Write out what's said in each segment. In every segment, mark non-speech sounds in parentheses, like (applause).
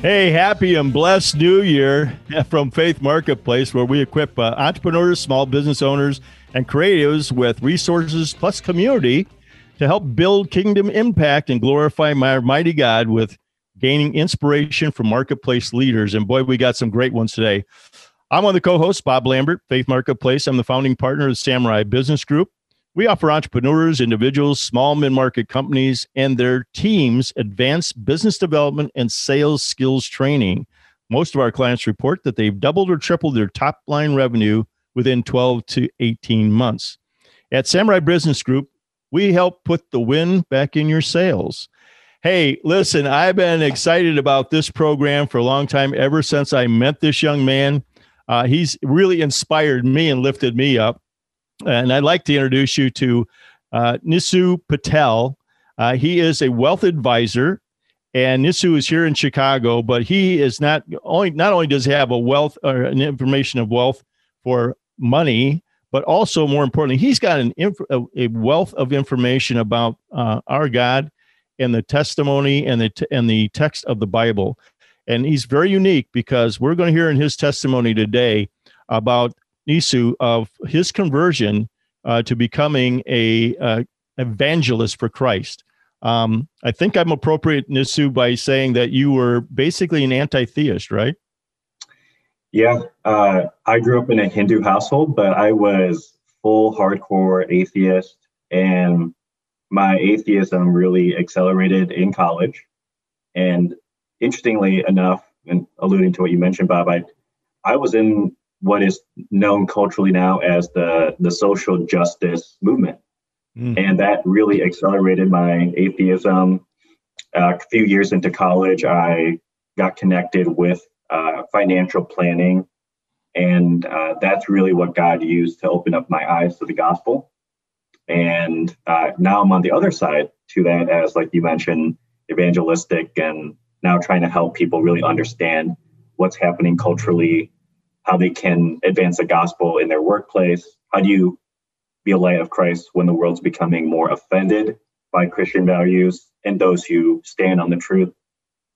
Hey, happy and blessed new year (laughs) from Faith Marketplace, where we equip uh, entrepreneurs, small business owners, and creatives with resources plus community to help build kingdom impact and glorify my mighty God with gaining inspiration from marketplace leaders. And boy, we got some great ones today. I'm one of the co hosts, Bob Lambert, Faith Marketplace. I'm the founding partner of Samurai Business Group. We offer entrepreneurs, individuals, small mid market companies, and their teams advanced business development and sales skills training. Most of our clients report that they've doubled or tripled their top line revenue within 12 to 18 months. At Samurai Business Group, we help put the win back in your sales. Hey, listen, I've been excited about this program for a long time, ever since I met this young man. Uh, he's really inspired me and lifted me up and I'd like to introduce you to uh, Nisu Patel. Uh, he is a wealth advisor, and Nisu is here in Chicago. But he is not only not only does he have a wealth or an information of wealth for money, but also more importantly, he's got an inf- a wealth of information about uh, our God and the testimony and the t- and the text of the Bible. And he's very unique because we're going to hear in his testimony today about Nisu of his conversion uh, to becoming a uh, evangelist for Christ. Um, I think I'm appropriate, Nisu, by saying that you were basically an anti-theist, right? Yeah, uh, I grew up in a Hindu household, but I was full hardcore atheist, and my atheism really accelerated in college. And interestingly enough, and alluding to what you mentioned, Bob, I I was in what is known culturally now as the the social justice movement, mm. and that really accelerated my atheism. Uh, a few years into college, I got connected with uh, financial planning, and uh, that's really what God used to open up my eyes to the gospel. And uh, now I'm on the other side to that, as like you mentioned, evangelistic, and now trying to help people really understand what's happening culturally how they can advance the gospel in their workplace. How do you be a light of Christ when the world's becoming more offended by Christian values and those who stand on the truth?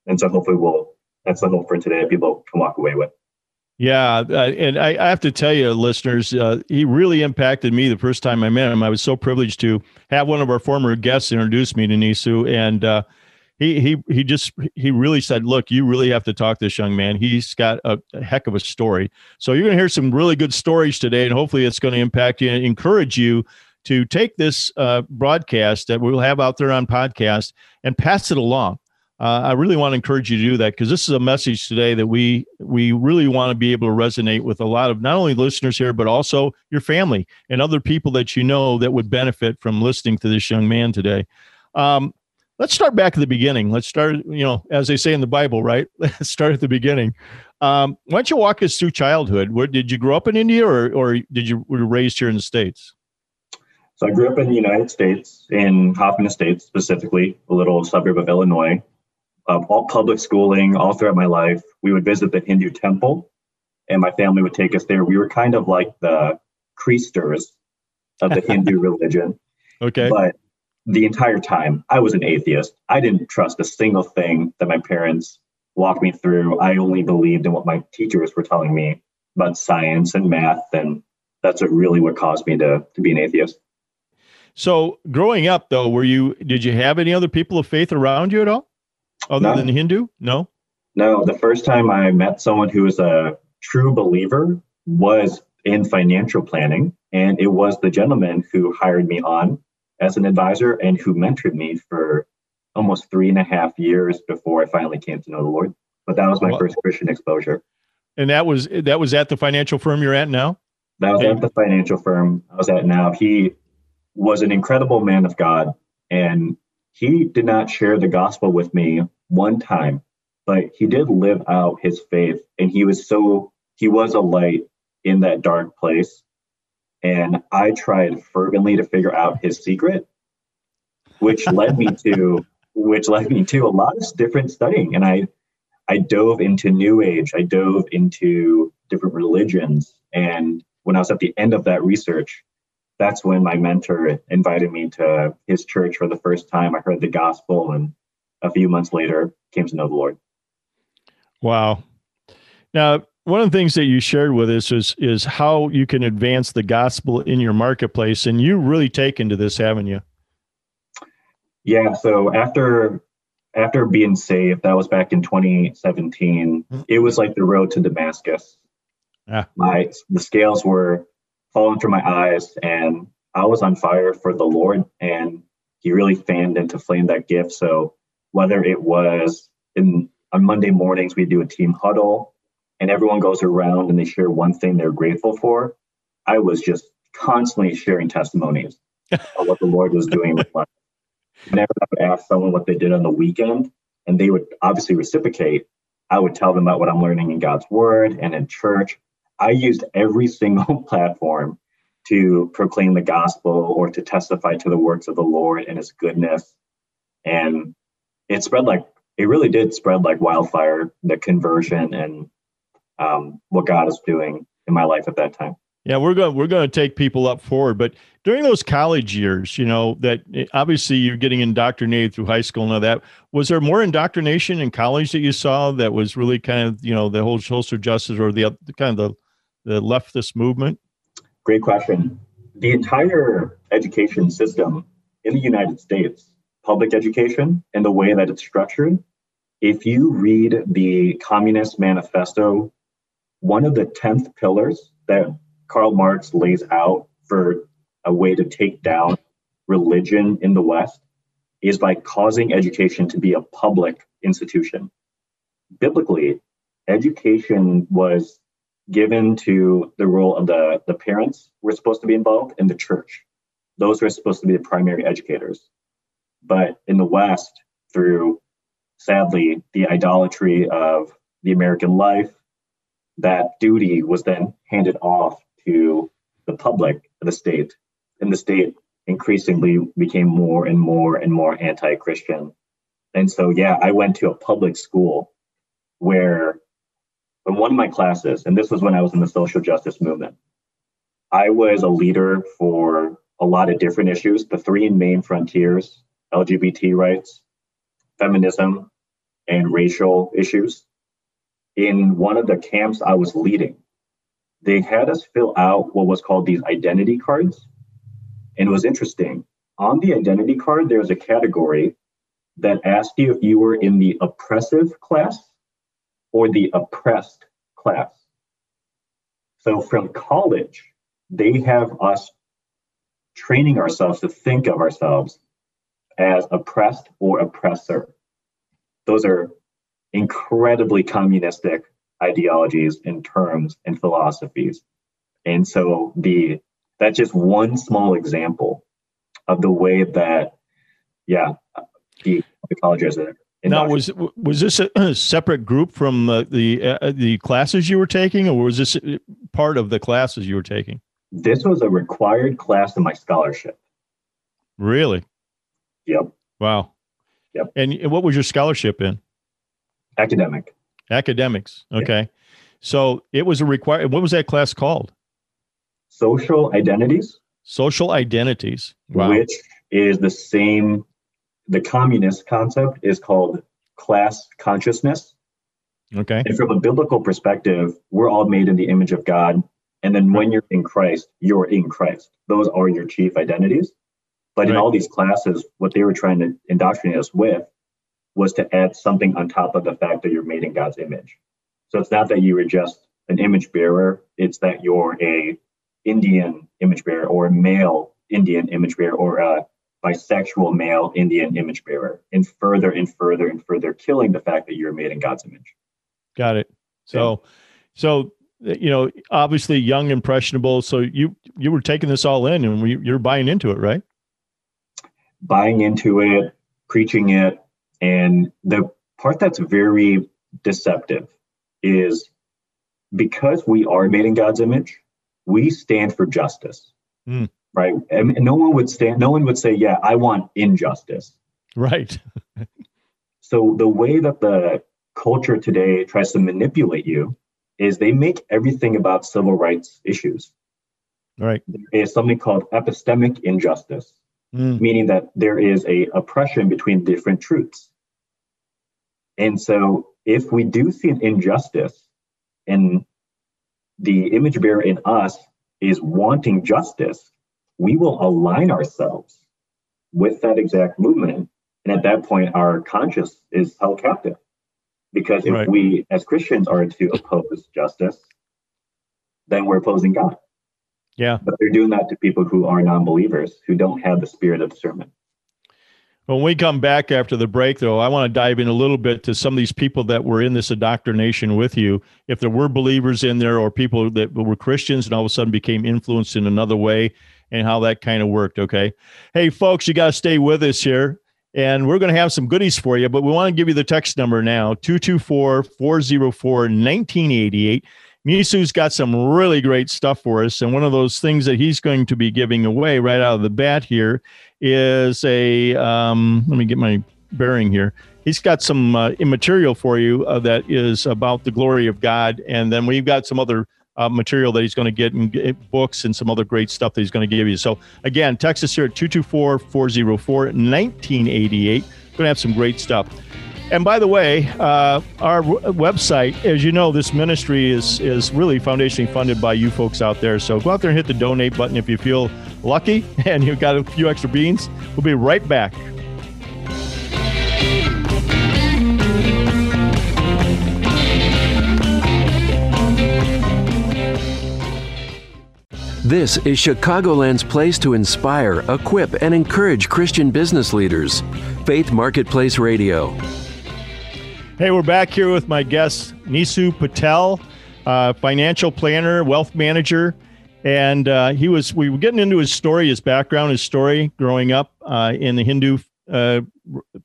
And so hopefully we'll that's the hope for today people can walk away with. Yeah, uh, and I, I, have to tell you, listeners, uh, he really impacted me the first time I met him. I was so privileged to have one of our former guests introduce me to Nisu, and uh, he he he just he really said, "Look, you really have to talk to this young man. He's got a, a heck of a story." So you're going to hear some really good stories today, and hopefully, it's going to impact you and encourage you to take this uh, broadcast that we'll have out there on podcast and pass it along. Uh, I really want to encourage you to do that because this is a message today that we we really want to be able to resonate with a lot of not only listeners here but also your family and other people that you know that would benefit from listening to this young man today. Um, let's start back at the beginning. Let's start, you know, as they say in the Bible, right? (laughs) Let's start at the beginning. Um, why don't you walk us through childhood? Where did you grow up in India, or or did you were you raised here in the states? So I grew up in the United States, in Hoffman Estates specifically, a little suburb of Illinois. Uh, all public schooling, all throughout my life. We would visit the Hindu temple, and my family would take us there. We were kind of like the priesters of the (laughs) Hindu religion. Okay. But the entire time I was an atheist. I didn't trust a single thing that my parents walked me through. I only believed in what my teachers were telling me about science and math. And that's what really what caused me to, to be an atheist. So growing up though, were you did you have any other people of faith around you at all? Other no. than Hindu? No? No. The first time I met someone who was a true believer was in financial planning. And it was the gentleman who hired me on as an advisor and who mentored me for almost three and a half years before I finally came to know the Lord. But that was my well, first Christian exposure. And that was that was at the financial firm you're at now? That was at the financial firm I was at now. He was an incredible man of God and he did not share the gospel with me one time but he did live out his faith and he was so he was a light in that dark place and i tried fervently to figure out his secret which led me to (laughs) which led me to a lot of different studying. And i i dove into new age. I dove into different religions. And when i was at the end of that research that's when my mentor invited me to his church for the first time. I heard the gospel and a few months later came to know the lord. Wow. Now, one of the things that you shared with us is is how you can advance the gospel in your marketplace, and you really taken to this, haven't you? Yeah. So after after being saved, that was back in 2017. Mm-hmm. It was like the road to Damascus. Yeah. My the scales were falling from my eyes, and I was on fire for the Lord, and He really fanned into flame that gift. So whether it was in on Monday mornings, we do a team huddle and everyone goes around and they share one thing they're grateful for. I was just constantly sharing testimonies of what the Lord was doing with my Never ask someone what they did on the weekend, and they would obviously reciprocate. I would tell them about what I'm learning in God's Word and in church. I used every single (laughs) platform to proclaim the gospel or to testify to the works of the Lord and His goodness. And it spread like it really did spread like wildfire the conversion and um, what God is doing in my life at that time. Yeah, we're going we're going to take people up forward, but during those college years, you know that obviously you're getting indoctrinated through high school and all that. Was there more indoctrination in college that you saw that was really kind of you know the whole social justice or the kind of the the leftist movement? Great question. The entire education system in the United States public education and the way that it's structured, if you read the Communist Manifesto, one of the 10th pillars that Karl Marx lays out for a way to take down religion in the West is by causing education to be a public institution. Biblically, education was given to the role of the, the parents were supposed to be involved in the church. Those were supposed to be the primary educators. But in the West, through sadly the idolatry of the American life, that duty was then handed off to the public, the state, and the state increasingly became more and more and more anti-Christian. And so, yeah, I went to a public school where, in one of my classes, and this was when I was in the social justice movement, I was a leader for a lot of different issues. The three main frontiers LGBT rights, feminism, and racial issues. In one of the camps I was leading, they had us fill out what was called these identity cards. And it was interesting. On the identity card, there's a category that asked you if you were in the oppressive class or the oppressed class. So from college, they have us training ourselves to think of ourselves as oppressed or oppressor. Those are incredibly communistic ideologies and terms and philosophies. And so the that's just one small example of the way that, yeah, the, the colleges are. Now, was was this a, separate group from uh, the uh, the classes you were taking, or was this part of the classes you were taking? This was a required class in my scholarship. Really? Yep. Wow. Yep. And what was your scholarship in? Academic. Academics. Okay. Yep. So it was a required. What was that class called? Social identities. Social identities. Wow. Which is the same. The communist concept is called class consciousness. Okay. And from a biblical perspective, we're all made in the image of God. And then when you're in Christ, you're in Christ. Those are your chief identities. But right. in all these classes, what they were trying to indoctrinate us with was to add something on top of the fact that you're made in God's image. So it's not that you were just an image bearer, it's that you're a Indian image bearer or a male Indian image bearer or a bisexual male Indian image bearer, and further and further and further killing the fact that you're made in God's image. Got it. So, yeah. so you know, obviously young, impressionable. So you you were taking this all in, and we, you're buying into it, right? buying into it, preaching it. And the part that's very deceptive is because we are made in God's image, we stand for justice. Mm. Right. And no one would stand, no one would say, Yeah, I want injustice. Right. (laughs) so the way that the culture today tries to manipulate you is they make everything about civil rights issues. Right. Is something called epistemic injustice, mm. meaning that there is a oppression between different truths. And so if we do see an injustice and the image bearer in us is wanting justice, we will align ourselves with that exact movement. And at that point, our conscience is held captive. Because if right. we, as Christians, are to oppose justice, then we're opposing God. Yeah. But they're doing that to people who are non believers, who don't have the spirit of discernment. When we come back after the break, though, I want to dive in a little bit to some of these people that were in this indoctrination with you. If there were believers in there or people that were Christians and all of a sudden became influenced in another way and how that kind of worked. Okay. Hey, folks, you got to stay with us here. And we're going to have some goodies for you, but we want to give you the text number now 224 404 1988. Nisu's got some really great stuff for us. And one of those things that he's going to be giving away right out of the bat here is a, um, let me get my bearing here. He's got some uh, immaterial for you uh, that is about the glory of God. And then we've got some other uh, material that he's going to get in books and some other great stuff that he's going to give you. So, again, text us here at 224 404 1988. Going to have some great stuff. And by the way, uh, our website, as you know, this ministry is is really foundationally funded by you folks out there. So go out there and hit the donate button if you feel lucky (laughs) and you've got a few extra beans. We'll be right back. This is Chicagoland's place to inspire, equip, and encourage Christian business leaders. Faith Marketplace Radio. Hey, we're back here with my guest, Nisu Patel, uh, financial planner, wealth manager. And uh, he was, we were getting into his story, his background, his story growing up uh, in the Hindu uh,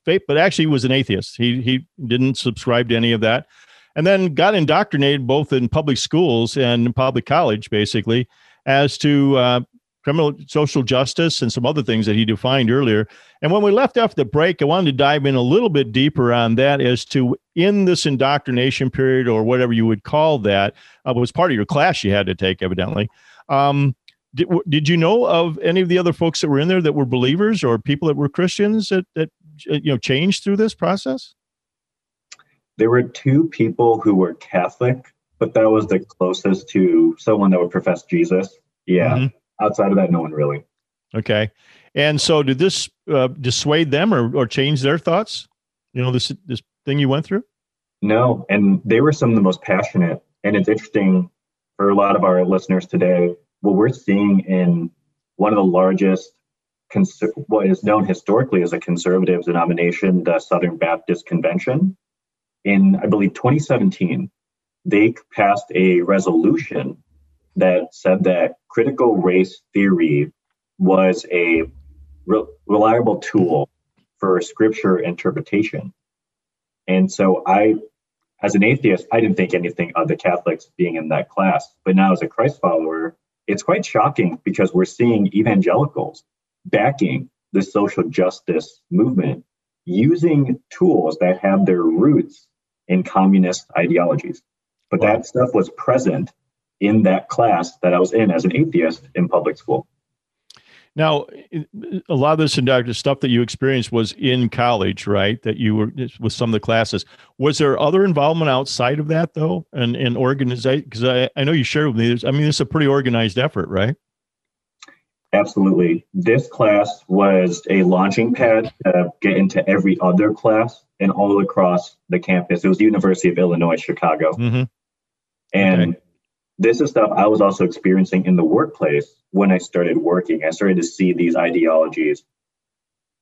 faith, but actually he was an atheist. He, he didn't subscribe to any of that. And then got indoctrinated both in public schools and public college, basically, as to uh, criminal social justice and some other things that he defined earlier. And when we left after the break, I wanted to dive in a little bit deeper on that as to in this indoctrination period or whatever you would call that, uh, was part of your class you had to take, evidently. Um, did, did you know of any of the other folks that were in there that were believers or people that were Christians that, that uh, you know changed through this process? There were two people who were Catholic, but that was the closest to someone that would profess Jesus. Yeah. Mm-hmm outside of that, no one really. Okay. And so, did this uh, dissuade them or, or change their thoughts? You know, this this thing you went through. No, and they were some of the most passionate. And it's interesting for a lot of our listeners today. What we're seeing in one of the largest, cons- what is known historically as a conservative denomination, the Southern Baptist Convention, in I believe 2017, they passed a resolution that said that critical race theory was a re- reliable tool for scripture interpretation. And so I, as an atheist, I didn't think anything of the Catholics being in that class. But now as a Christ follower, it's quite shocking because we're seeing evangelicals backing the social justice movement using tools that have their roots in communist ideologies. But wow. that stuff was present in that class that I was in as an atheist in public school. Now, a lot of this inductive stuff that you experienced was in college, right? That you were with some of the classes. Was there other involvement outside of that, though, and in organization? Because I, I know you shared with me. I mean, it's a pretty organized effort, right? Absolutely. This class was a launching pad to get into every other class and all across the campus. It was the University of Illinois, Chicago. Mm-hmm. And okay this is stuff I was also experiencing in the workplace when I started working. I started to see these ideologies.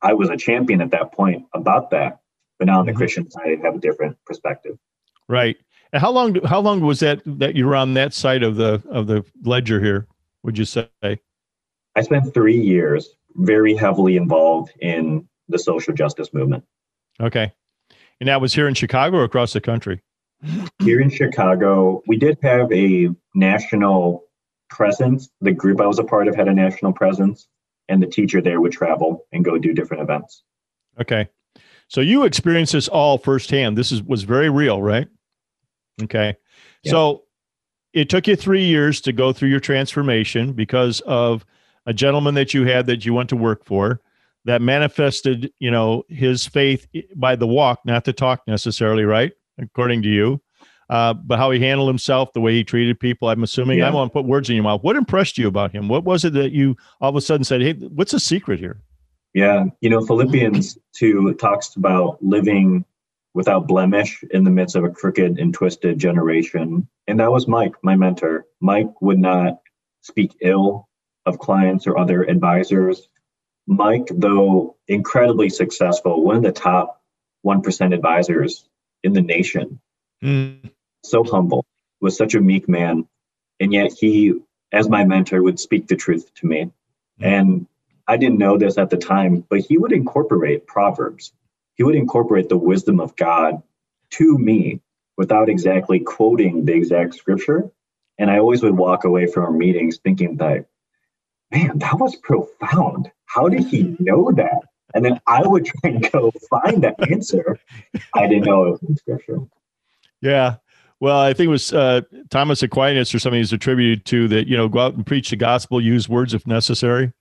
I was a champion at that point about that, but now on the mm-hmm. Christian side, I have a different perspective. Right. And how long? How long was that that you were on that side of the of the ledger here? Would you say? I spent three years very heavily involved in the social justice movement. Okay, and that was here in Chicago or across the country? Here in Chicago, we did have a national presence. The group I was a part of had a national presence, and the teacher there would travel and go do different events. Okay. So you experienced this all firsthand. This is was very real, right? Okay. Yeah. So it took you three years to go through your transformation because of a gentleman that you had that you went to work for that manifested, you know, his faith by the walk, not the talk necessarily, right? According to you. Uh, but how he handled himself, the way he treated people. I'm assuming yeah. I want to put words in your mouth. What impressed you about him? What was it that you all of a sudden said, "Hey, what's the secret here?" Yeah, you know, Philippians two talks about living without blemish in the midst of a crooked and twisted generation, and that was Mike, my mentor. Mike would not speak ill of clients or other advisors. Mike, though incredibly successful, one of the top 1% advisors in the nation, mm. so humble, was such a meek man. And yet he, as my mentor, would speak the truth to me. Mm. And I didn't know this at the time, but he would incorporate Proverbs. He would incorporate the wisdom of God to me without exactly quoting the exact scripture. And I always would walk away from our meetings thinking that man, that was profound. How did he know that? And then I would try and go find that answer. I didn't know it was in scripture. Yeah. Well, I think it was uh, Thomas Aquinas or something is attributed to that, you know, go out and preach the gospel, use words if necessary.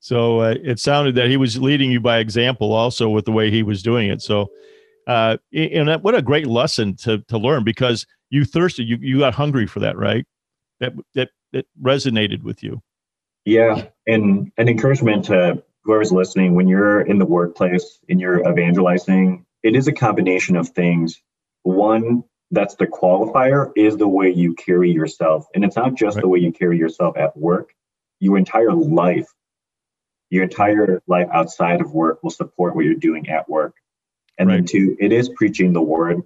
So uh, it sounded that he was leading you by example also with the way he was doing it. So, uh, and what a great lesson to, to learn because you thirsted, you, you got hungry for that, right? That, that, that resonated with you. Yeah, and an encouragement to whoever's listening when you're in the workplace and you're evangelizing, it is a combination of things. One, that's the qualifier, is the way you carry yourself. And it's not just right. the way you carry yourself at work, your entire life, your entire life outside of work will support what you're doing at work. And right. then two, it is preaching the word.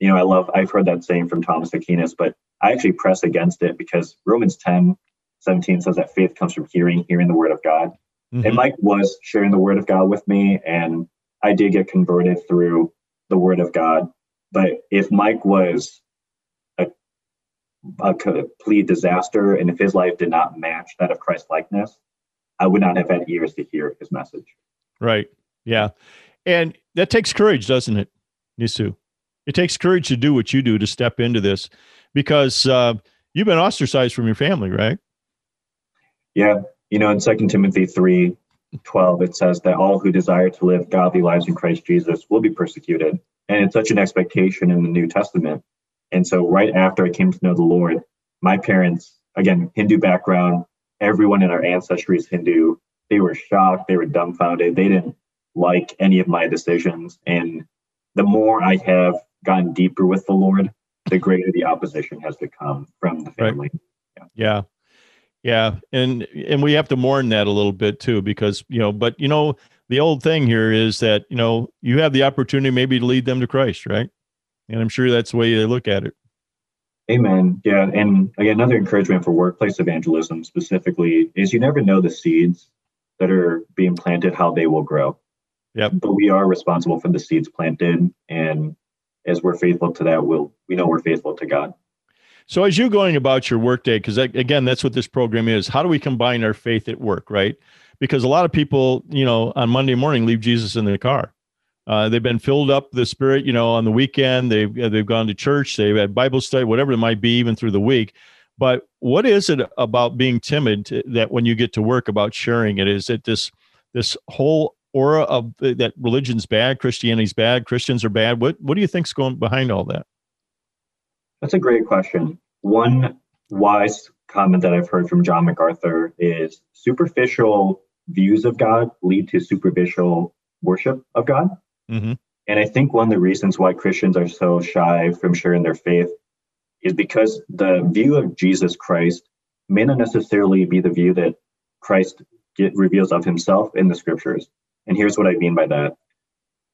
You know, I love, I've heard that saying from Thomas Aquinas, but I actually press against it because Romans 10 17 says that faith comes from hearing, hearing the word of God. Mm-hmm. And Mike was sharing the word of God with me, and I did get converted through the word of God. But if Mike was a, a complete disaster, and if his life did not match that of Christ likeness, I would not have had ears to hear his message. Right. Yeah. And that takes courage, doesn't it, Nisu? It takes courage to do what you do to step into this because uh, you've been ostracized from your family, right? Yeah, you know, in Second Timothy 3 12, it says that all who desire to live godly lives in Christ Jesus will be persecuted. And it's such an expectation in the New Testament. And so, right after I came to know the Lord, my parents, again, Hindu background, everyone in our ancestry is Hindu. They were shocked, they were dumbfounded, they didn't like any of my decisions. And the more I have gotten deeper with the Lord, the greater the opposition has become from the family. Right. Yeah. yeah. Yeah, and and we have to mourn that a little bit too, because you know, but you know, the old thing here is that you know you have the opportunity maybe to lead them to Christ, right? And I'm sure that's the way they look at it. Amen. Yeah, and again, another encouragement for workplace evangelism specifically is you never know the seeds that are being planted how they will grow. Yep. But we are responsible for the seeds planted, and as we're faithful to that, we'll we know we're faithful to God. So as you're going about your workday, because again, that's what this program is. How do we combine our faith at work, right? Because a lot of people, you know, on Monday morning leave Jesus in the car. Uh, they've been filled up the Spirit, you know, on the weekend. They've they've gone to church. They've had Bible study, whatever it might be, even through the week. But what is it about being timid to, that when you get to work about sharing it? Is it this this whole aura of that religion's bad, Christianity's bad, Christians are bad? What what do you think's going behind all that? That's a great question. One wise comment that I've heard from John MacArthur is superficial views of God lead to superficial worship of God. Mm-hmm. And I think one of the reasons why Christians are so shy from sharing their faith is because the view of Jesus Christ may not necessarily be the view that Christ get, reveals of himself in the scriptures. And here's what I mean by that.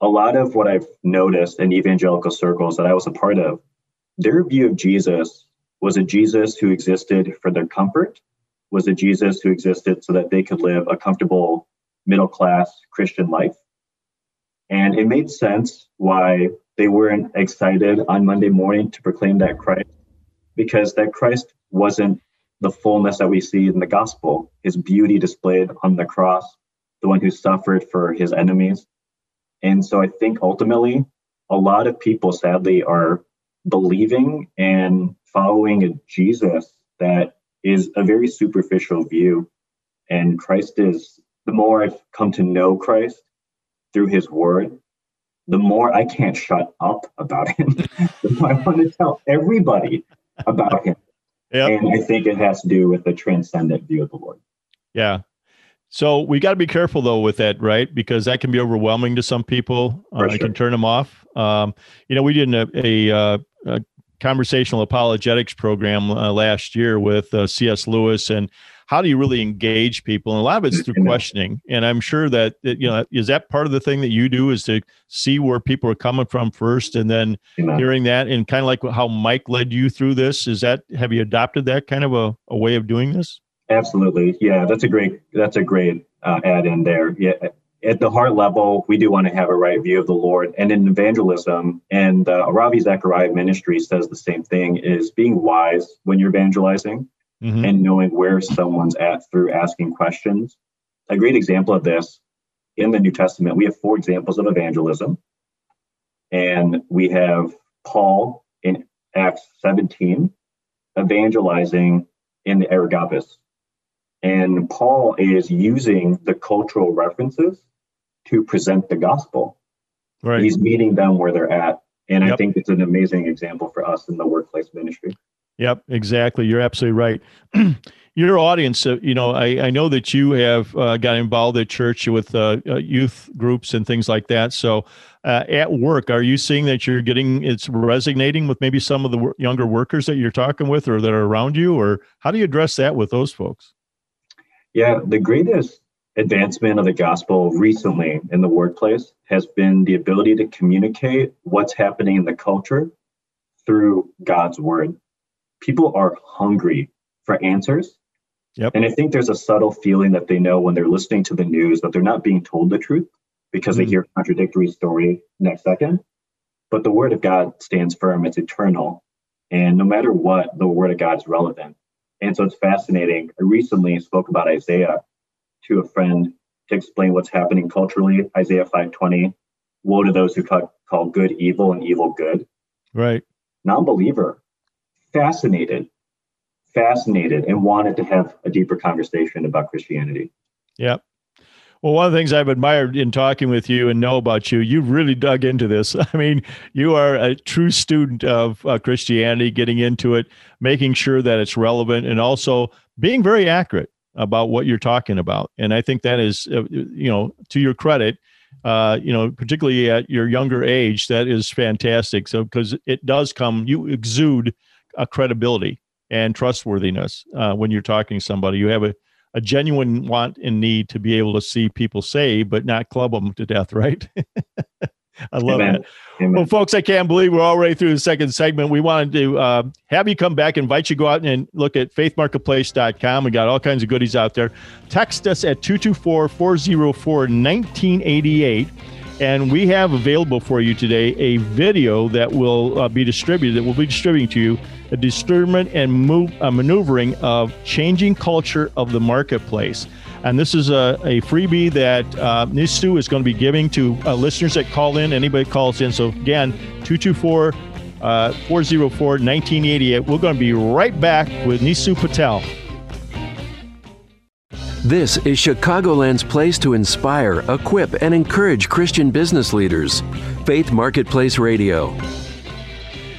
A lot of what I've noticed in evangelical circles that I was a part of their view of Jesus was a Jesus who existed for their comfort, was a Jesus who existed so that they could live a comfortable middle class Christian life. And it made sense why they weren't excited on Monday morning to proclaim that Christ because that Christ wasn't the fullness that we see in the gospel, his beauty displayed on the cross, the one who suffered for his enemies. And so I think ultimately, a lot of people sadly are believing and following a Jesus that is a very superficial view. And Christ is, the more I've come to know Christ through his word, the more I can't shut up about him. (laughs) the more I want to tell everybody about him. Yep. And I think it has to do with the transcendent view of the Lord. Yeah. So we got to be careful though with that, right? Because that can be overwhelming to some people. Uh, sure. It can turn them off. Um, you know, we did a, a, uh, a conversational apologetics program uh, last year with uh, C.S. Lewis, and how do you really engage people? And a lot of it's through questioning. And I'm sure that you know is that part of the thing that you do is to see where people are coming from first, and then Amen. hearing that, and kind of like how Mike led you through this. Is that have you adopted that kind of a, a way of doing this? Absolutely, yeah. That's a great that's a great uh, add in there. Yeah, at the heart level, we do want to have a right view of the Lord. And in evangelism, and uh, Ravi Zacharias Ministry says the same thing: is being wise when you're evangelizing mm-hmm. and knowing where someone's at through asking questions. A great example of this in the New Testament, we have four examples of evangelism, and we have Paul in Acts 17 evangelizing in the Areopagus. And Paul is using the cultural references to present the gospel. Right. He's meeting them where they're at. And yep. I think it's an amazing example for us in the workplace ministry. Yep, exactly. You're absolutely right. (clears throat) Your audience, uh, you know, I, I know that you have uh, got involved at church with uh, uh youth groups and things like that. So, uh, at work, are you seeing that you're getting it's resonating with maybe some of the younger workers that you're talking with or that are around you, or how do you address that with those folks? Yeah, the greatest advancement of the gospel recently in the workplace has been the ability to communicate what's happening in the culture through God's word. People are hungry for answers. Yep. And I think there's a subtle feeling that they know when they're listening to the news that they're not being told the truth because mm-hmm. they hear contradictory story next second. But the word of God stands firm, it's eternal. And no matter what, the word of God is relevant. And so it's fascinating. I recently spoke about Isaiah to a friend to explain what's happening culturally. Isaiah 5:20, woe to those who call, call good evil and evil good. Right. Non-believer, fascinated, fascinated, and wanted to have a deeper conversation about Christianity. Yep. Well, one of the things I've admired in talking with you and know about you, you've really dug into this. (laughs) I mean, you are a true student of uh, Christianity, getting into it, making sure that it's relevant, and also being very accurate about what you're talking about. And I think that is, uh, you know, to your credit, uh, you know, particularly at your younger age, that is fantastic. So, because it does come, you exude a credibility and trustworthiness uh, when you're talking to somebody. You have a a genuine want and need to be able to see people saved, but not club them to death, (laughs) right? I love Amen. that. Amen. Well, folks, I can't believe we're already through the second segment. We wanted to uh, have you come back, invite you to go out and look at faithmarketplace.com. We got all kinds of goodies out there. Text us at 224 404 1988. And we have available for you today a video that will uh, be distributed, that will be distributing to you a discernment and move, uh, maneuvering of changing culture of the marketplace. And this is a, a freebie that uh, Nisu is going to be giving to uh, listeners that call in. Anybody calls in. So again, 224 uh, 404 1988. We're going to be right back with Nisu Patel. This is Chicagoland's place to inspire, equip, and encourage Christian business leaders. Faith Marketplace Radio.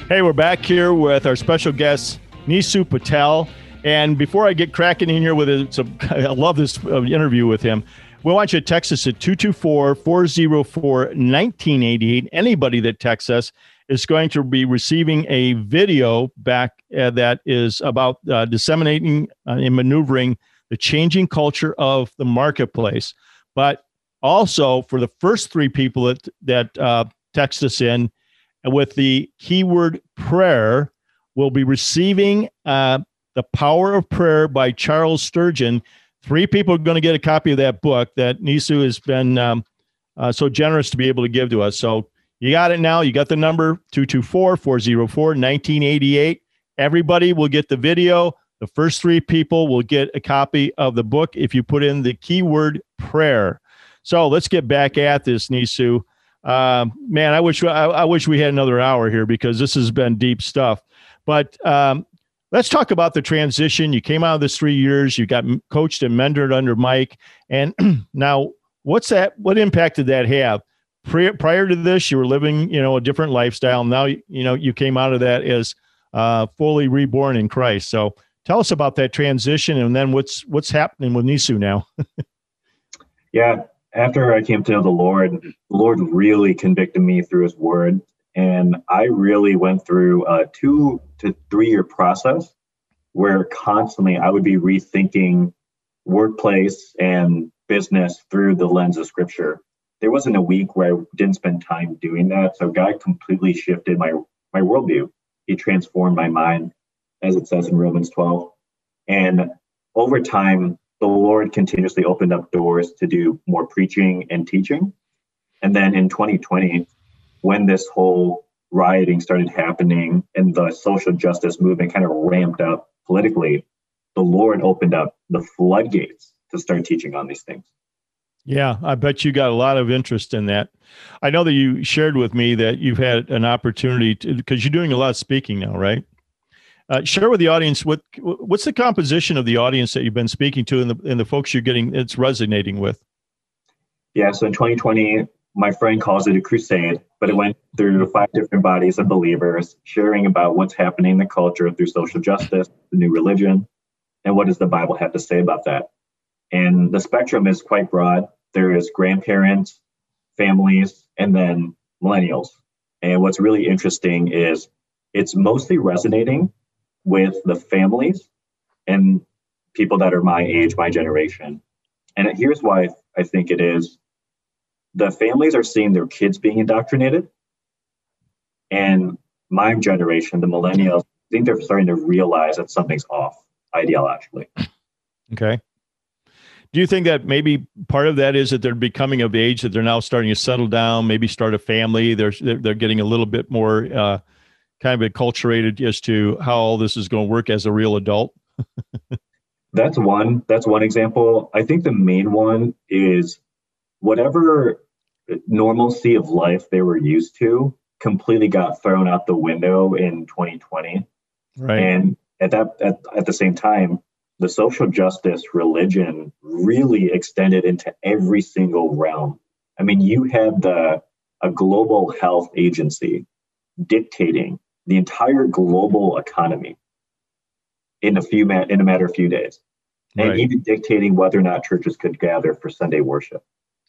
Hey, we're back here with our special guest, Nisu Patel. And before I get cracking in here with it, (laughs) I love this uh, interview with him. We want you to text us at 224 404 1988. Anybody that texts us is going to be receiving a video back uh, that is about uh, disseminating uh, and maneuvering the changing culture of the marketplace. But also for the first three people that that uh, text us in with the keyword prayer, we'll be receiving uh, the Power of Prayer by Charles Spurgeon. Three people are going to get a copy of that book that Nisu has been um, uh, so generous to be able to give to us. So You got it now. You got the number 224 404 1988. Everybody will get the video. The first three people will get a copy of the book if you put in the keyword prayer. So let's get back at this, Nisu. Um, man, I wish I, I, wish we had another hour here because this has been deep stuff. But um, let's talk about the transition. You came out of this three years. You got coached and mentored under Mike, and (clears throat) now what's that? What impact did that have? Prior, prior to this, you were living, you know, a different lifestyle. Now, you know, you came out of that as uh, fully reborn in Christ. So, tell us about that transition, and then what's what's happening with Nisu now. (laughs) yeah, after I came to know the Lord, the Lord really convicted me through His Word, and I really went through a two to three year process where constantly I would be rethinking workplace and business through the lens of Scripture. There wasn't a week where I didn't spend time doing that. So God completely shifted my my worldview. He transformed my mind, as it says in Romans 12. And over time, the Lord continuously opened up doors to do more preaching and teaching. And then in 2020, when this whole rioting started happening and the social justice movement kind of ramped up politically, the Lord opened up the floodgates to start teaching on these things. Yeah, I bet you got a lot of interest in that. I know that you shared with me that you've had an opportunity to because you're doing a lot of speaking now, right? Uh, share with the audience what what's the composition of the audience that you've been speaking to and the and the folks you're getting it's resonating with. Yeah, so in 2020, my friend calls it a crusade, but it went through five different bodies of believers sharing about what's happening in the culture through social justice, the new religion, and what does the Bible have to say about that. And the spectrum is quite broad. There is grandparents, families, and then millennials. And what's really interesting is it's mostly resonating with the families and people that are my age, my generation. And here's why I think it is the families are seeing their kids being indoctrinated. And my generation, the millennials, I think they're starting to realize that something's off ideologically. Okay. Do you think that maybe part of that is that they're becoming of age, that they're now starting to settle down, maybe start a family? They're they're getting a little bit more uh, kind of acculturated as to how all this is going to work as a real adult. (laughs) that's one. That's one example. I think the main one is whatever normalcy of life they were used to completely got thrown out the window in 2020. Right. And at that at, at the same time, the social justice religion really extended into every single realm. I mean, you had the a global health agency dictating the entire global economy in a few ma- in a matter of few days, and right. even dictating whether or not churches could gather for Sunday worship.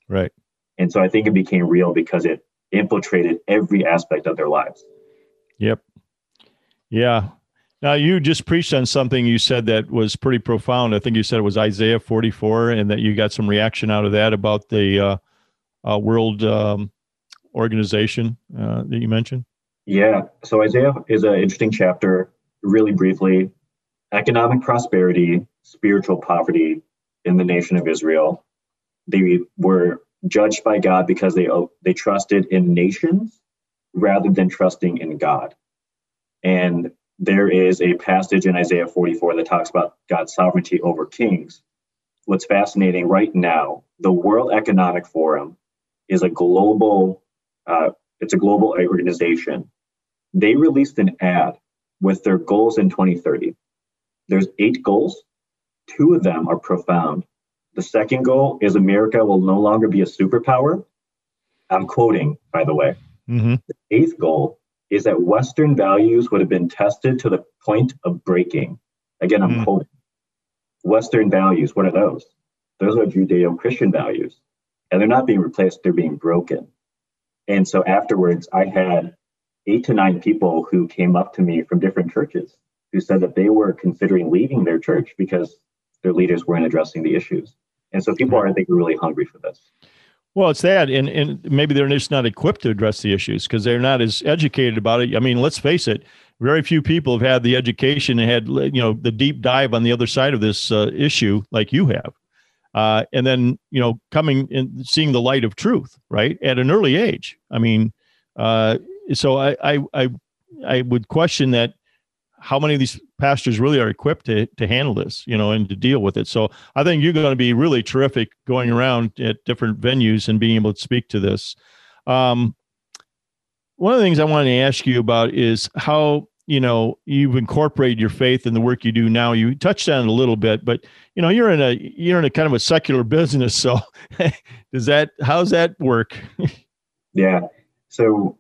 Right. And so I think it became real because it infiltrated every aspect of their lives. Yep. Yeah. Now you just preached on something you said that was pretty profound. I think you said it was Isaiah 44, and that you got some reaction out of that about the uh, uh, World um, Organization uh, that you mentioned. Yeah. So Isaiah is an interesting chapter. Really briefly, economic prosperity, spiritual poverty in the nation of Israel. They were judged by God because they they trusted in nations rather than trusting in God. And there is a passage in Isaiah 44 that talks about God's sovereignty over kings. What's fascinating right now, the World Economic Forum is a global uh, it's a global organization. They released an ad with their goals in 2030. There's eight goals. Two of them are profound. The second goal is America will no longer be a superpower. I'm quoting, by the way. Mm-hmm. The eighth goal is that Western values would have been tested to the point of breaking. Again, I'm mm. quoting. Western values, what are those? Those are Judeo Christian values. And they're not being replaced, they're being broken. And so afterwards, I had eight to nine people who came up to me from different churches who said that they were considering leaving their church because their leaders weren't addressing the issues. And so people are, I think, really hungry for this. Well, it's that, and and maybe they're just not equipped to address the issues because they're not as educated about it. I mean, let's face it, very few people have had the education and had you know the deep dive on the other side of this uh, issue like you have, uh, and then you know coming and seeing the light of truth right at an early age. I mean, Uh, so I, I, I, I would question that how many of these pastors really are equipped to, to handle this, you know, and to deal with it. So I think you're going to be really terrific going around at different venues and being able to speak to this. Um, one of the things I wanted to ask you about is how you know you've incorporated your faith in the work you do now you touched on it a little bit but you know you're in a you're in a kind of a secular (laughs) business so (laughs) does that how's that work yeah so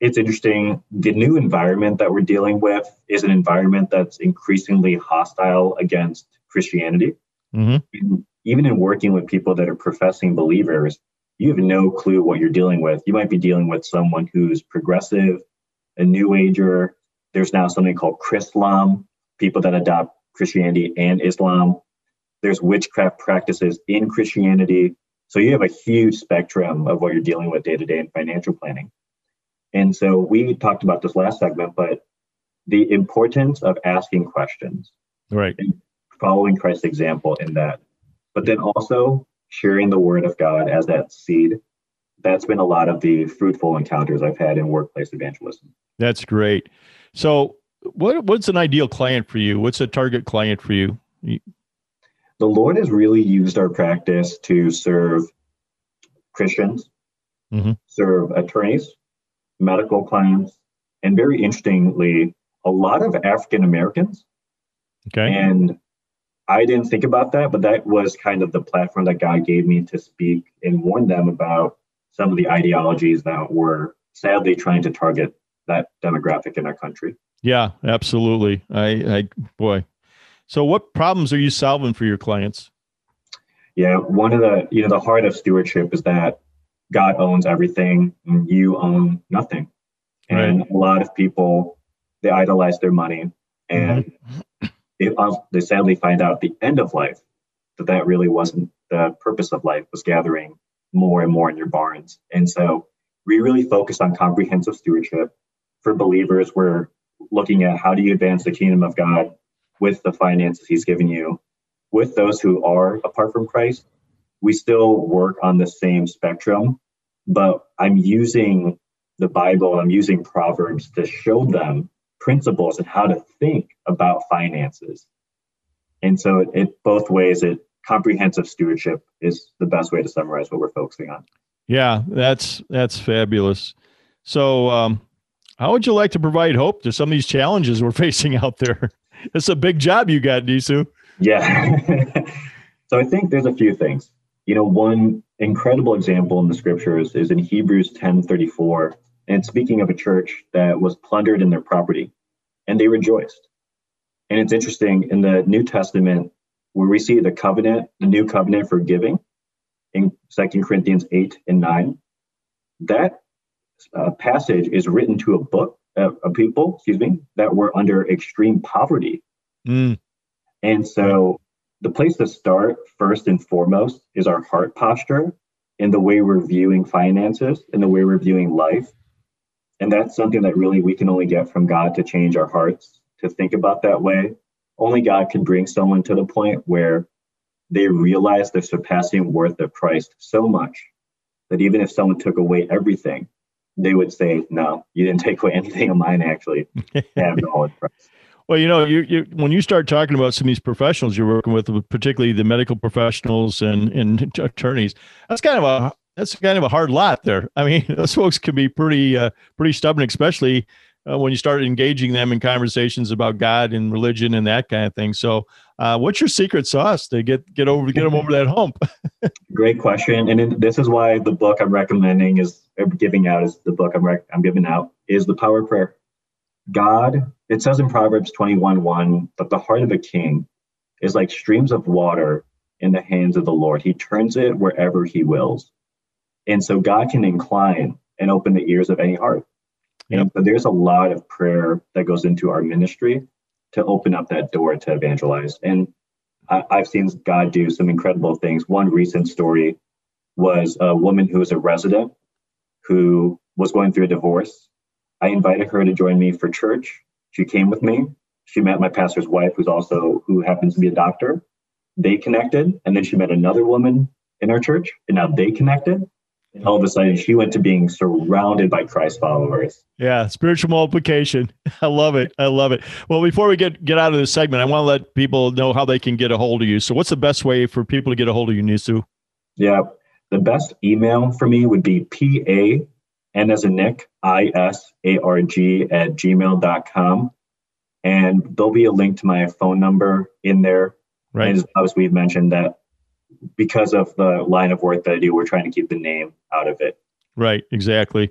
it's interesting the new environment that we're dealing with is an environment that's increasingly hostile against christianity mm-hmm. even in working with people that are professing believers you have no clue what you're dealing with you might be dealing with someone who's progressive a new ager there's now something called Chrislam, people that adopt Christianity and Islam. There's witchcraft practices in Christianity. So you have a huge spectrum of what you're dealing with day to day in financial planning. And so we talked about this last segment, but the importance of asking questions. Right. following Christ's example in that. But then also sharing the word of God as that seed. That's been a lot of the fruitful encounters I've had in workplace evangelism. That's great. So, what what's an ideal client for you? What's a target client for you? The Lord has really used our practice to serve Christians, mm-hmm. serve attorneys, medical clients, and very interestingly, a lot of African Americans. Okay. And I didn't think about that, but that was kind of the platform that God gave me to speak and warn them about some of the ideologies that were sadly trying to target that demographic in our country. Yeah, absolutely. I, I boy. So what problems are you solving for your clients? Yeah, one of the you know the heart of stewardship is that God owns everything and you own nothing. And right. a lot of people they idolize their money and mm-hmm. they, they sadly find out at the end of life that that really wasn't the purpose of life was gathering more and more in your barns. And so we really focus on comprehensive stewardship for believers, we're looking at how do you advance the kingdom of God with the finances He's given you. With those who are apart from Christ, we still work on the same spectrum, but I'm using the Bible, I'm using Proverbs to show them principles and how to think about finances. And so, it, it both ways, it comprehensive stewardship is the best way to summarize what we're focusing on. Yeah, that's that's fabulous. So, um, how would you like to provide hope to some of these challenges we're (laughs) facing out there? It's a big job you got, Nisu. Yeah. (laughs) so I think there's a few things. You know, one incredible example in the scriptures is in Hebrews 10:34, and speaking of a church that was plundered in their property, and they rejoiced. And it's interesting in the New Testament where we see the covenant, the new covenant for giving in Second Corinthians 8 and 9. That uh, passage is written to a book uh, of people, excuse me, that were under extreme poverty. Mm. And so the place to start first and foremost is our heart posture in the way we're viewing finances and the way we're viewing life. And that's something that really we can only get from God to change our hearts to think about that way. Only God can bring someone to the point where they realize the surpassing worth of Christ so much that even if someone took away everything, they would say, "No, you didn't take away (laughs) anything of mine. Actually, I have no (laughs) Well, you know, you, you when you start talking about some of these professionals you're working with, particularly the medical professionals and, and (laughs) attorneys, that's kind of a that's kind of a hard lot there. I mean, (laughs) those folks can be pretty uh, pretty stubborn, especially uh, when you start engaging them in conversations about God and religion and that kind of thing. So, uh, what's your secret sauce to get get over get them over that hump? (laughs) Great question, and this is why the book I'm recommending is giving out is the book I'm rec- I'm giving out is the power of prayer. God, it says in Proverbs 21 1 that the heart of a king is like streams of water in the hands of the Lord. He turns it wherever he wills. And so God can incline and open the ears of any heart. Yep. And so there's a lot of prayer that goes into our ministry to open up that door to evangelize. And I, I've seen God do some incredible things. One recent story was a woman who was a resident who was going through a divorce. I invited her to join me for church. She came with me. She met my pastor's wife, who's also who happens to be a doctor. They connected, and then she met another woman in our church, and now they connected. And all of a sudden, she went to being surrounded by Christ followers. Yeah, spiritual multiplication. (laughs) I love it. I love it. Well, before we get get out of this segment, I want to let people know how they can get a hold of you. So, what's the best way for people to get a hold of you, Nisu? Yeah, the best email for me would be pa and as a Nick, I S A R G at gmail.com. And there'll be a link to my phone number in there. Right. And as we've mentioned that because of the line of work that I do, we're trying to keep the name out of it. Right, exactly.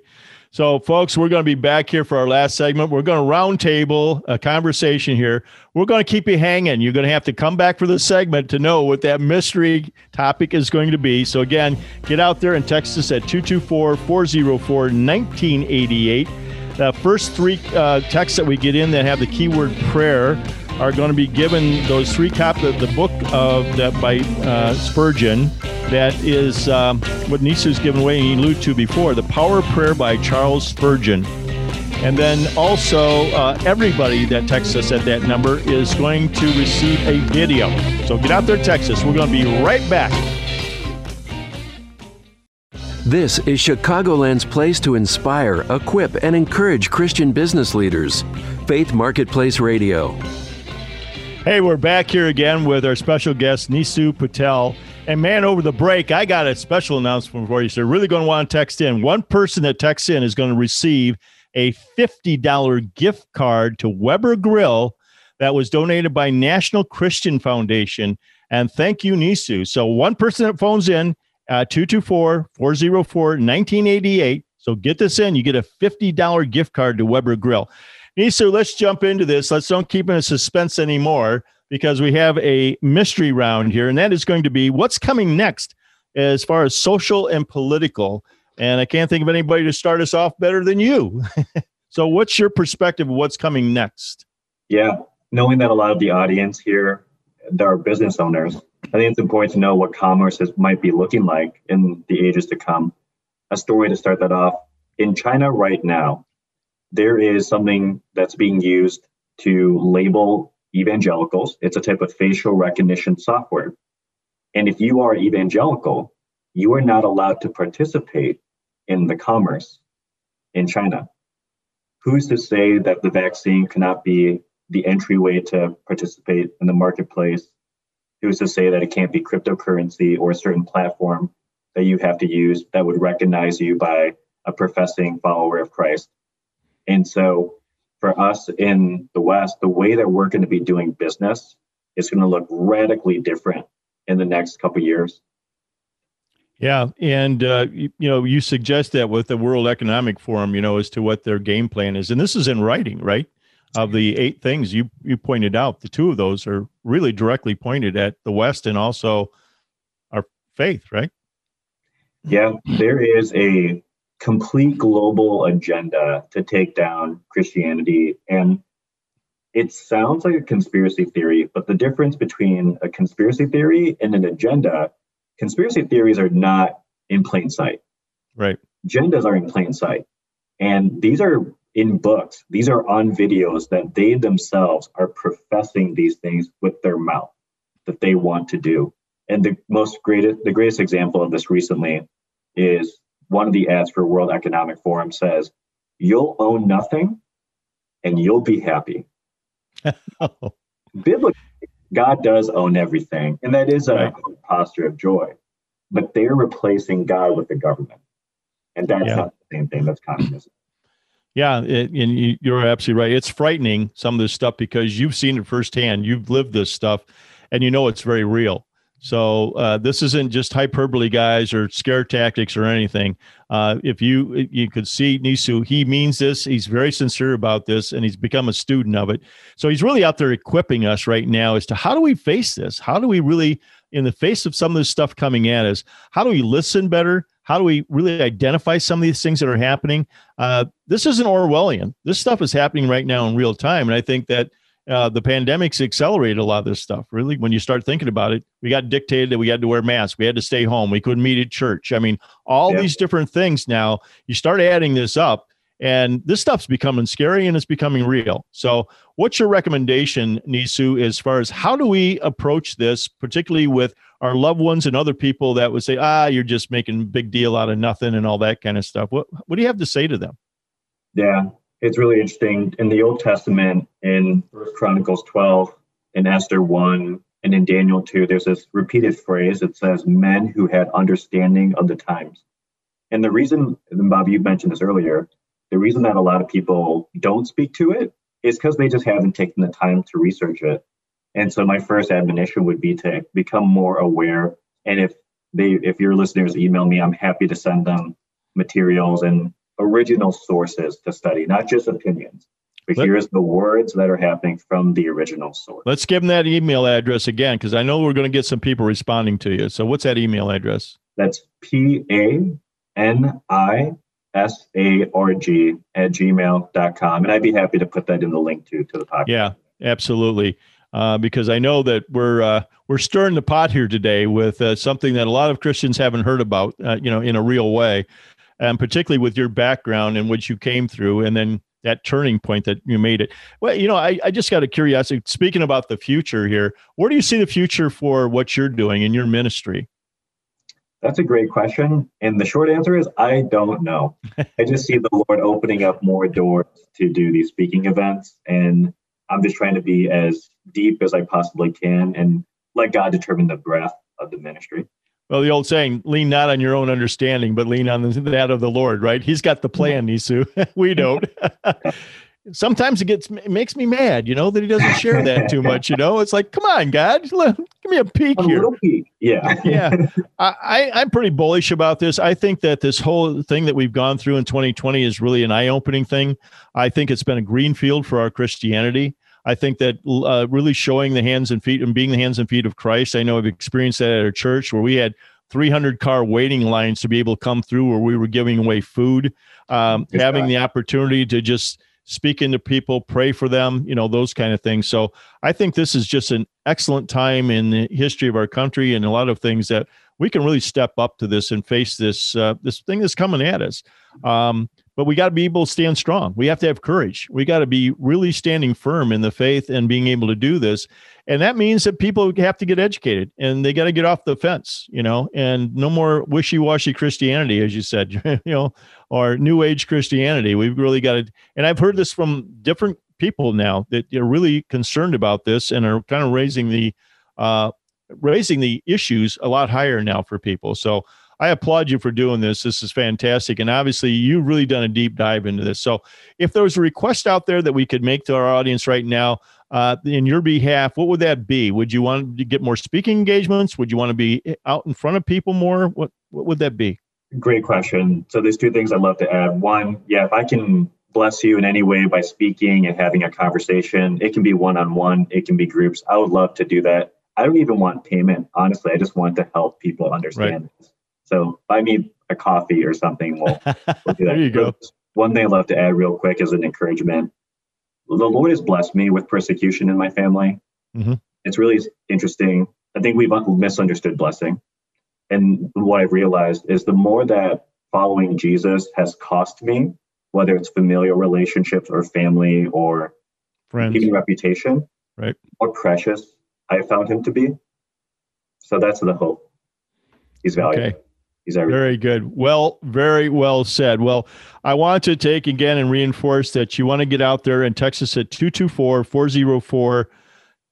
So, folks, we're going to be back here for our last segment. We're going to roundtable a conversation here. We're going to keep you hanging. You're going to have to come back for this segment to know what that mystery topic is going to be. So, again, get out there and text us at 224 404 1988. The first three uh, texts that we get in that have the keyword prayer are going to be given those three copies of the book of that by uh, Spurgeon. That is um, what Nisu's given away and alluded to before, The Power of Prayer by Charles Spurgeon. And then also, uh, everybody that texts us at that number is going to receive a video. So get out there, Texas. We're going to be right back. This is Chicagoland's place to inspire, equip, and encourage Christian business leaders. Faith Marketplace Radio. Hey, we're back here again with our special guest, Nisu Patel. And man, over the break, I got a special announcement for you. So, you're really going to want to text in. One person that texts in is going to receive a $50 gift card to Weber Grill that was donated by National Christian Foundation. And thank you, Nisu. So, one person that phones in, uh, 224 404 1988. So, get this in. You get a $50 gift card to Weber Grill. Nisu, let's jump into this. Let's don't keep it in suspense anymore because we have a mystery round here, and that is going to be what's coming next as far as social and political. And I can't think of anybody to start us off better than you. (laughs) so, what's your perspective of what's coming next? Yeah, knowing that a lot of the audience here, are business owners, I think it's important to know what commerce is, might be looking like in the ages to come. A story to start that off in China right now, there is something that's being used to label evangelicals. It's a type of facial recognition software. And if you are evangelical, you are not allowed to participate in the commerce in China. Who's to say that the vaccine cannot be the entryway to participate in the marketplace? Who's to say that it can't be cryptocurrency or a certain platform that you have to use that would recognize you by a professing follower of Christ? And so for us in the West, the way that we're going to be doing business is going to look radically different in the next couple years. Yeah, and uh, you, you, know, you suggest that with the World Economic Forum, you know, as to what their game plan is, and this is in writing, right? Of the eight things you you pointed out, the two of those are really directly pointed at the West and also our faith, right? Yeah, there is a complete global agenda to take down Christianity. And it sounds like a conspiracy theory, but the difference between a conspiracy theory and an agenda, conspiracy theories are not in plain sight. Right. Agendas are in plain sight. And these are in books, these are on videos that they themselves are professing these things with their mouth that they want to do. And the most greatest, the greatest example of this recently is one of the ads for World Economic Forum says, You'll own nothing and you'll be happy. (laughs) oh. Biblically, God does own everything, and that is a right. posture of joy. But they're replacing God with the government. And that's yeah. not the same thing, that's communism. Yeah, it, and you're absolutely right. It's frightening some of this stuff because you've seen it firsthand. You've lived this stuff, and you know it's very real. So uh, this isn't just hyperbole, guys, or scare tactics or anything. Uh, if you you could see Nisu, he means this. He's very sincere about this, and he's become a student of it. So he's really out there equipping us right now as to how do we face this? How do we really, in the face of some of this stuff coming at us, how do we listen better? How do we really identify some of these things that are happening? Uh, this isn't Orwellian. This stuff is happening right now in real time, and I think that uh, the pandemic's accelerated a lot of this stuff. Really, when you start thinking about it, we got dictated that we had to wear masks, we had to stay home, we couldn't meet at church. I mean, all yeah. these different things. Now you start adding this up, and this stuff's becoming scary and it's becoming real. So, what's your recommendation, Nisu, as far as how do we approach this, particularly with our loved ones and other people that would say, ah, you're just making big deal out of nothing and all that kind of stuff. What what do you have to say to them? Yeah, it's really interesting. In the Old Testament, in First Chronicles 12, in Esther 1, and in Daniel 2, there's this repeated phrase. It says, men who had understanding of the times. And the reason, and Bob, you mentioned this earlier, the reason that a lot of people don't speak to it is because they just haven't taken the time to research it. And so my first admonition would be to become more aware. And if they if your listeners email me, I'm happy to send them materials and original sources to study, not just opinions. But Let, here's the words that are happening from the original source. Let's give them that email address again, because I know we're going to get some people responding to you. So what's that email address? That's P A N I S A R G at gmail.com. And I'd be happy to put that in the link to to the podcast. Yeah, absolutely. Uh, because I know that we're uh, we're stirring the pot here today with uh, something that a lot of Christians haven't heard about, uh, you know, in a real way, and particularly with your background and what you came through, and then that turning point that you made it. Well, you know, I, I just got a curiosity. Speaking about the future here, where do you see the future for what you're doing in your ministry? That's a great question. And the short answer is I don't know. (laughs) I just see the Lord opening up more doors to do these speaking events. And I'm just trying to be as deep as I possibly can and let God determine the breadth of the ministry. Well, the old saying, lean not on your own understanding, but lean on that of the Lord, right? He's got the mm-hmm. plan, Nisu. (laughs) we don't. (laughs) Sometimes it gets it makes me mad, you know, that he doesn't share that too much. You know, it's like, come on, God, (laughs) give me a peek a here. Peek. Yeah, yeah. I, I'm pretty bullish about this. I think that this whole thing that we've gone through in 2020 is really an eye-opening thing. I think it's been a green field for our Christianity. I think that uh, really showing the hands and feet and being the hands and feet of Christ. I know I've experienced that at our church where we had 300 car waiting lines to be able to come through where we were giving away food, um, having the opportunity to just speak into people, pray for them, you know, those kind of things. So I think this is just an excellent time in the history of our country and a lot of things that we can really step up to this and face this uh, this thing that's coming at us. Um, but we got to be able to stand strong. We have to have courage. We got to be really standing firm in the faith and being able to do this. And that means that people have to get educated and they got to get off the fence, you know, and no more wishy washy Christianity, as you said, (laughs) you know, or new age Christianity. We've really got to, and I've heard this from different people now that are really concerned about this and are kind of raising the, uh, raising the issues a lot higher now for people. So I applaud you for doing this. This is fantastic. And obviously, you've really done a deep dive into this. So, if there was a request out there that we could make to our audience right now, uh, in your behalf, what would that be? Would you want to get more speaking engagements? Would you want to be out in front of people more? What What would that be? Great question. So, there's two things I'd love to add. One, yeah, if I can bless you in any way by speaking and having a conversation, it can be one on one, it can be groups. I would love to do that. I don't even want payment. Honestly, I just want to help people understand right. So buy me a coffee or something. We'll, we'll do (laughs) that. there you go. One thing I'd love to add real quick as an encouragement. The Lord has blessed me with persecution in my family. Mm-hmm. It's really interesting. I think we've misunderstood blessing. And what I've realized is the more that following Jesus has cost me, whether it's familial relationships or family or Friends. even reputation, right? more precious I found him to be. So that's the hope. He's valuable. Okay. He's everything. Very good. Well, very well said. Well, I want to take again and reinforce that you want to get out there and text us at 224 404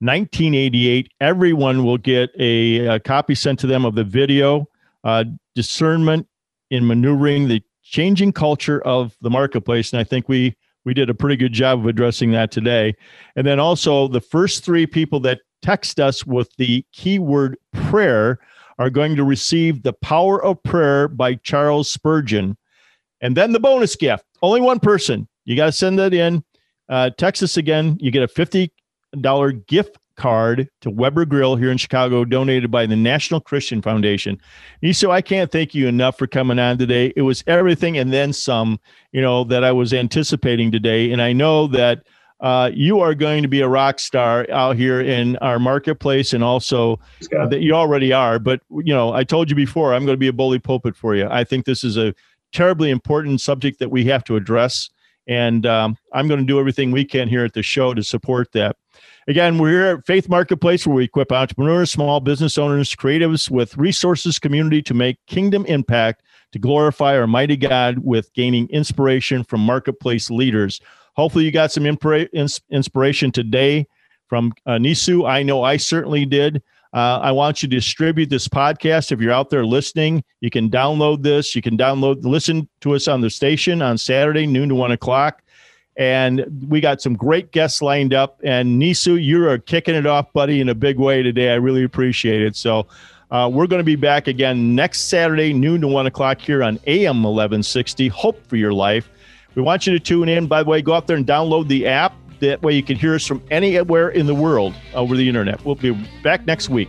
1988. Everyone will get a, a, copy sent to them of the video, uh, Discernment in Maneuvering the Changing Culture of the Marketplace. And I think we we did a pretty good job of addressing that today. And then also the first three people that text us with the keyword prayer are going to receive The Power of Prayer by Charles Spurgeon. And then the bonus gift only one person. You got to send that in. Uh, Texas again, you get a $50 gift card to Weber Grill here in Chicago, donated by the National Christian Foundation. So I can't thank you enough for coming on today. It was everything and then some, you know, that I was anticipating today. And I know that uh, you are going to be a rock star out here in our marketplace and also that you already are. But, you know, I told you before, I'm going to be a bully pulpit for you. I think this is a terribly important subject that we have to address. And um, I'm going to do everything we can here at the show to support that. Again, we're here at Faith Marketplace where we equip entrepreneurs, small business owners, creatives with resources, community to make kingdom impact to glorify our mighty God with gaining inspiration from marketplace leaders. Hopefully, you got some inspiration today from uh, Nisu. I know I certainly did. Uh, I want you to distribute this podcast. If you're out there listening, you can download this. You can download, listen to us on the station on Saturday, noon to one o'clock. And we got some great guests lined up. And Nisu, you are kicking it off, buddy, in a big way today. I really appreciate it. So uh, we're going to be back again next Saturday, noon to one o'clock here on AM 1160. Hope for your life. We want you to tune in. By the way, go out there and download the app. That way you can hear us from anywhere in the world over the internet. We'll be back next week.